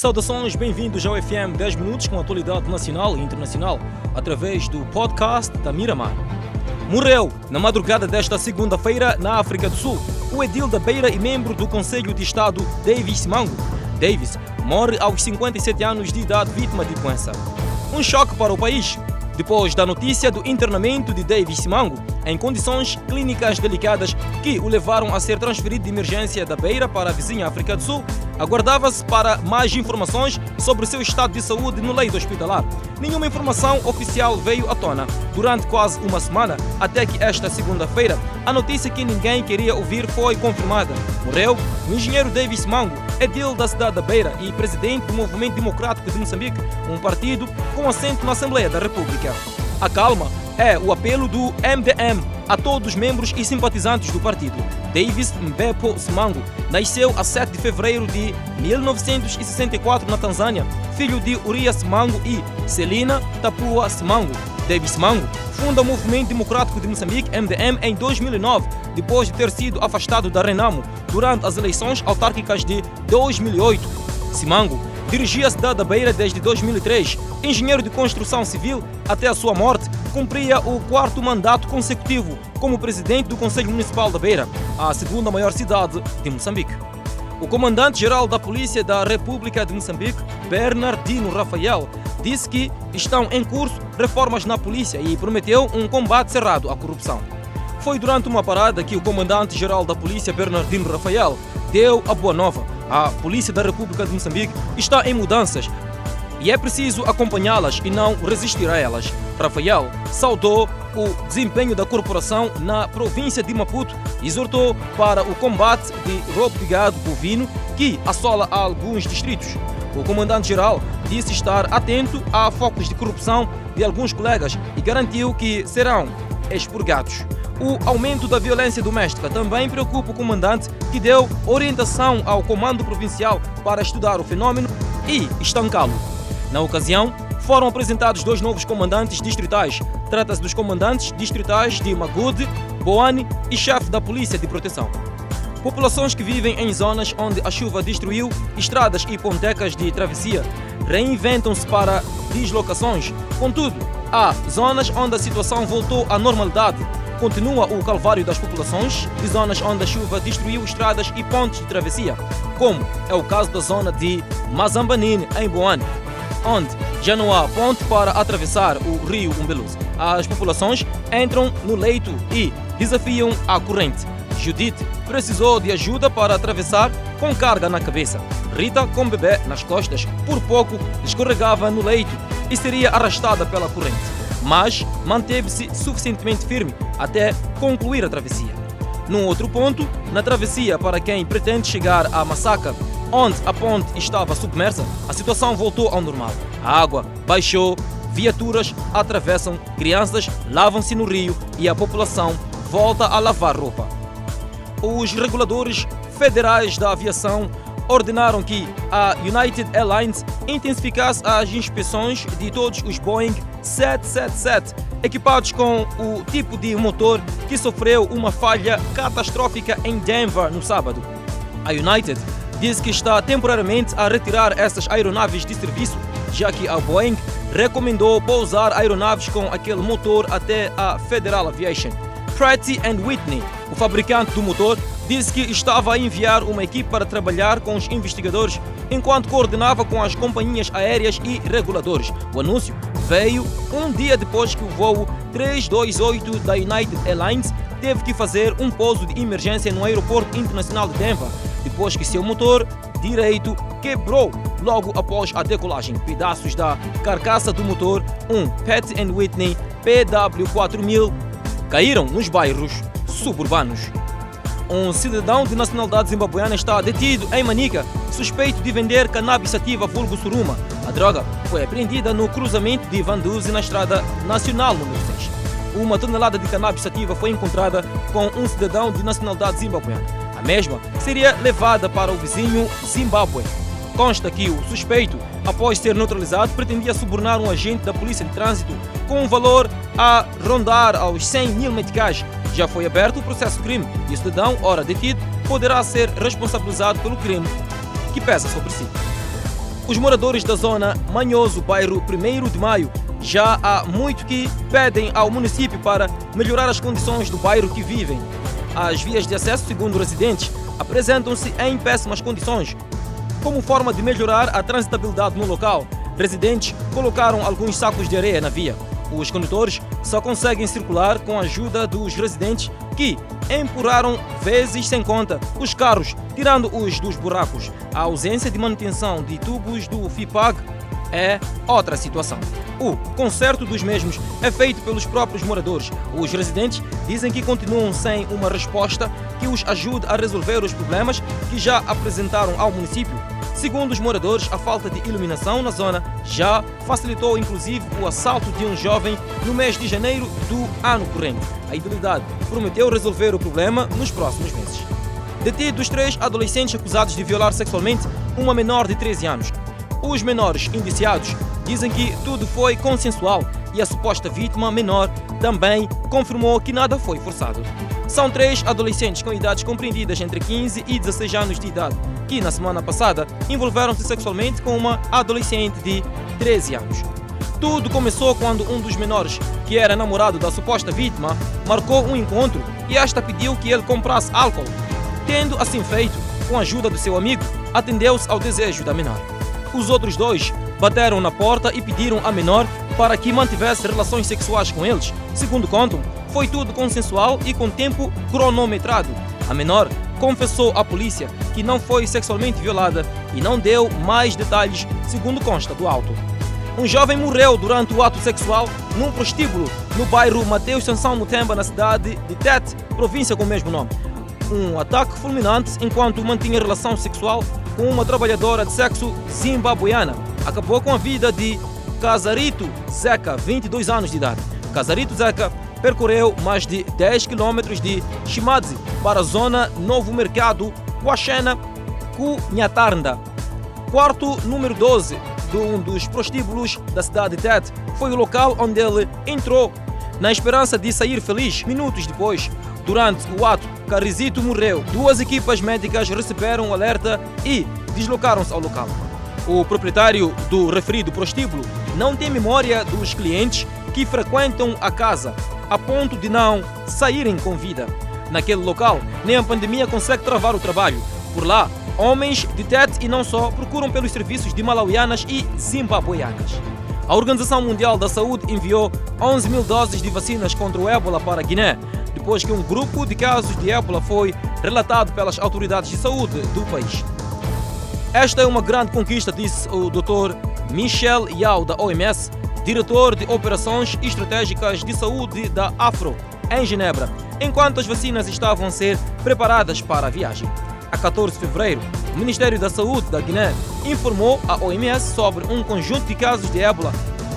Saudações, bem-vindos ao FM 10 Minutos com atualidade nacional e internacional, através do podcast da Miramar. Morreu na madrugada desta segunda-feira na África do Sul o edil da Beira e membro do Conselho de Estado Davis Mango. Davis morre aos 57 anos de idade vítima de doença. Um choque para o país, depois da notícia do internamento de Davis Mango em condições clínicas delicadas que o levaram a ser transferido de emergência da Beira para a vizinha África do Sul, aguardava-se para mais informações sobre seu estado de saúde no leito hospitalar. Nenhuma informação oficial veio à tona durante quase uma semana, até que esta segunda-feira a notícia que ninguém queria ouvir foi confirmada. Morreu o engenheiro Davis Mango, edil da cidade da Beira e presidente do Movimento Democrático de Moçambique, um partido com assento na Assembleia da República. A calma é o apelo do MDM a todos os membros e simpatizantes do partido. Davis Mbepo Simango nasceu a 7 de fevereiro de 1964 na Tanzânia, filho de Urias Simango e Celina Tapua Simango. Davis Simango funda o Movimento Democrático de Moçambique, MDM, em 2009, depois de ter sido afastado da Renamo durante as eleições autárquicas de 2008. Simango Dirigia a cidade da Beira desde 2003. Engenheiro de construção civil, até a sua morte, cumpria o quarto mandato consecutivo como presidente do Conselho Municipal da Beira, a segunda maior cidade de Moçambique. O comandante-geral da Polícia da República de Moçambique, Bernardino Rafael, disse que estão em curso reformas na polícia e prometeu um combate cerrado à corrupção. Foi durante uma parada que o comandante-geral da polícia, Bernardino Rafael, deu a boa nova a Polícia da República de Moçambique está em mudanças e é preciso acompanhá-las e não resistir a elas. Rafael saudou o desempenho da corporação na província de Maputo e exortou para o combate de roubo de gado bovino que assola alguns distritos. O comandante-geral disse estar atento a focos de corrupção de alguns colegas e garantiu que serão expurgados. O aumento da violência doméstica também preocupa o comandante, que deu orientação ao Comando Provincial para estudar o fenômeno e estancá-lo. Na ocasião, foram apresentados dois novos comandantes distritais. Trata-se dos comandantes distritais de Magude, Boane e chefe da Polícia de Proteção. Populações que vivem em zonas onde a chuva destruiu estradas e pontecas de travessia reinventam-se para deslocações. Contudo, há zonas onde a situação voltou à normalidade Continua o calvário das populações de zonas onde a chuva destruiu estradas e pontes de travessia, como é o caso da zona de Mazambanine, em Boane, onde já não há ponte para atravessar o rio Umbeluze. As populações entram no leito e desafiam a corrente. Judith precisou de ajuda para atravessar com carga na cabeça. Rita, com bebê nas costas, por pouco escorregava no leito e seria arrastada pela corrente mas manteve-se suficientemente firme até concluir a travessia. Num outro ponto, na travessia para quem pretende chegar a Massacre, onde a ponte estava submersa, a situação voltou ao normal. A água baixou, viaturas atravessam, crianças lavam-se no rio e a população volta a lavar roupa. Os reguladores federais da aviação ordenaram que a United Airlines intensificasse as inspeções de todos os Boeing 777 equipados com o tipo de motor que sofreu uma falha catastrófica em Denver no sábado. A United diz que está temporariamente a retirar essas aeronaves de serviço, já que a Boeing recomendou pousar aeronaves com aquele motor até a Federal Aviation. Pratt Whitney, o fabricante do motor, disse que estava a enviar uma equipe para trabalhar com os investigadores enquanto coordenava com as companhias aéreas e reguladores. O anúncio veio um dia depois que o voo 328 da United Airlines teve que fazer um pouso de emergência no aeroporto internacional de Denver, depois que seu motor direito quebrou logo após a decolagem. Pedaços da carcaça do motor, um Pat Whitney PW4000, caíram nos bairros suburbanos. Um cidadão de nacionalidade zimbabuana está detido em Manica, suspeito de vender cannabis sativa vulgo suruma. A droga foi apreendida no cruzamento de Vanduzi na estrada nacional número 6. Uma tonelada de cannabis sativa foi encontrada com um cidadão de nacionalidade zimbabuana. A mesma seria levada para o vizinho Zimbábue. Consta que o suspeito, após ser neutralizado, pretendia subornar um agente da polícia de trânsito com um valor a rondar aos 100 mil meticais já foi aberto o processo de crime e o cidadão, ora detido, poderá ser responsabilizado pelo crime que pesa sobre si. Os moradores da zona Manhoso, bairro 1 de Maio, já há muito que pedem ao município para melhorar as condições do bairro que vivem. As vias de acesso, segundo residentes, apresentam-se em péssimas condições. Como forma de melhorar a transitabilidade no local, residentes colocaram alguns sacos de areia na via. Os condutores só conseguem circular com a ajuda dos residentes que empurraram vezes sem conta os carros, tirando-os dos buracos. A ausência de manutenção de tubos do FIPAG é outra situação. O conserto dos mesmos é feito pelos próprios moradores. Os residentes dizem que continuam sem uma resposta que os ajude a resolver os problemas que já apresentaram ao município. Segundo os moradores, a falta de iluminação na zona já facilitou inclusive o assalto de um jovem no mês de janeiro do ano corrente. A idilidade prometeu resolver o problema nos próximos meses. Detidos três adolescentes acusados de violar sexualmente uma menor de 13 anos. Os menores indiciados dizem que tudo foi consensual e a suposta vítima menor também confirmou que nada foi forçado. São três adolescentes com idades compreendidas entre 15 e 16 anos de idade na semana passada, envolveram-se sexualmente com uma adolescente de 13 anos. Tudo começou quando um dos menores, que era namorado da suposta vítima, marcou um encontro e esta pediu que ele comprasse álcool. Tendo assim feito, com a ajuda do seu amigo, atendeu-se ao desejo da menor. Os outros dois bateram na porta e pediram à menor para que mantivesse relações sexuais com eles. Segundo contam, foi tudo consensual e com tempo cronometrado. A menor confessou à polícia que não foi sexualmente violada e não deu mais detalhes, segundo consta do auto. Um jovem morreu durante o ato sexual num prostíbulo no bairro Mateus Sansão Mutemba, na cidade de Tete, província com o mesmo nome. Um ataque fulminante enquanto mantinha relação sexual com uma trabalhadora de sexo zimbabuiana. Acabou com a vida de Casarito Zeca, 22 anos de idade. Casarito Zeca percorreu mais de 10 quilômetros de Shimadzi para a zona Novo Mercado, Quaxena, Cunhatarnda. Quarto número 12 de um dos prostíbulos da cidade de Ted foi o local onde ele entrou, na esperança de sair feliz. Minutos depois, durante o ato, Carizito morreu. Duas equipas médicas receberam o alerta e deslocaram-se ao local. O proprietário do referido prostíbulo não tem memória dos clientes que frequentam a casa, a ponto de não saírem com vida. Naquele local, nem a pandemia consegue travar o trabalho. Por lá, homens de Tete e não só procuram pelos serviços de malauianas e zimbabuianas. A Organização Mundial da Saúde enviou 11 mil doses de vacinas contra o ébola para a Guiné, depois que um grupo de casos de ébola foi relatado pelas autoridades de saúde do país. Esta é uma grande conquista, disse o Dr. Michel Yao, da OMS, diretor de Operações Estratégicas de Saúde da Afro, em Genebra, enquanto as vacinas estavam a ser preparadas para a viagem. A 14 de fevereiro, o Ministério da Saúde da Guiné informou à OMS sobre um conjunto de casos de ébola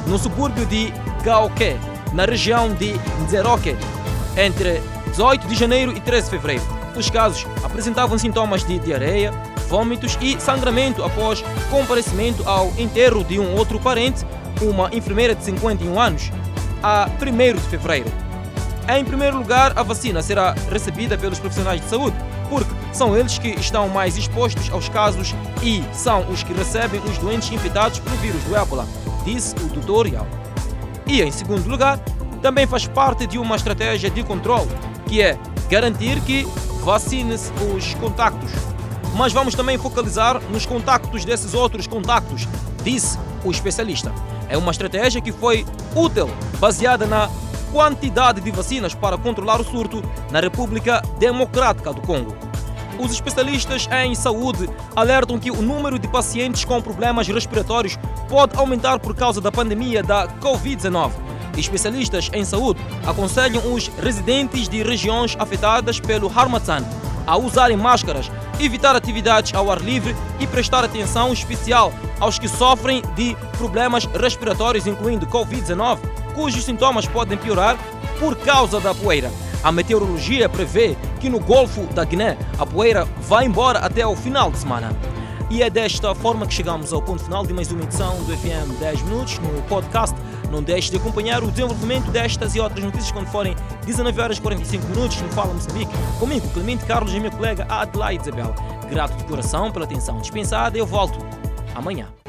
no subúrbio de Gaoké, na região de Nzeroque, entre 18 de janeiro e 13 de fevereiro. Os casos apresentavam sintomas de diarreia, vômitos e sangramento após comparecimento ao enterro de um outro parente, uma enfermeira de 51 anos, a 1 de fevereiro. Em primeiro lugar, a vacina será recebida pelos profissionais de saúde, porque são eles que estão mais expostos aos casos e são os que recebem os doentes infectados pelo vírus do ébola, disse o. Yao. E em segundo lugar, também faz parte de uma estratégia de controle, que é garantir que vacine-se os contactos. Mas vamos também focalizar nos contactos desses outros contactos, disse o especialista. É uma estratégia que foi útil, baseada na quantidade de vacinas para controlar o surto na República Democrática do Congo. Os especialistas em saúde alertam que o número de pacientes com problemas respiratórios pode aumentar por causa da pandemia da Covid-19. Especialistas em saúde aconselham os residentes de regiões afetadas pelo Harmattan a usarem máscaras, evitar atividades ao ar livre e prestar atenção especial aos que sofrem de problemas respiratórios, incluindo Covid-19, cujos sintomas podem piorar por causa da poeira. A meteorologia prevê que no Golfo da Guiné a poeira vai embora até o final de semana. E é desta forma que chegamos ao ponto final de mais uma edição do FM 10 Minutos no podcast. Não deixe de acompanhar o desenvolvimento destas e outras notícias quando forem 19 horas e 45 minutos no Fala Moçambique. Comigo, Clemente Carlos e minha colega Adelaide Isabel. Grato de coração pela atenção dispensada. Eu volto amanhã.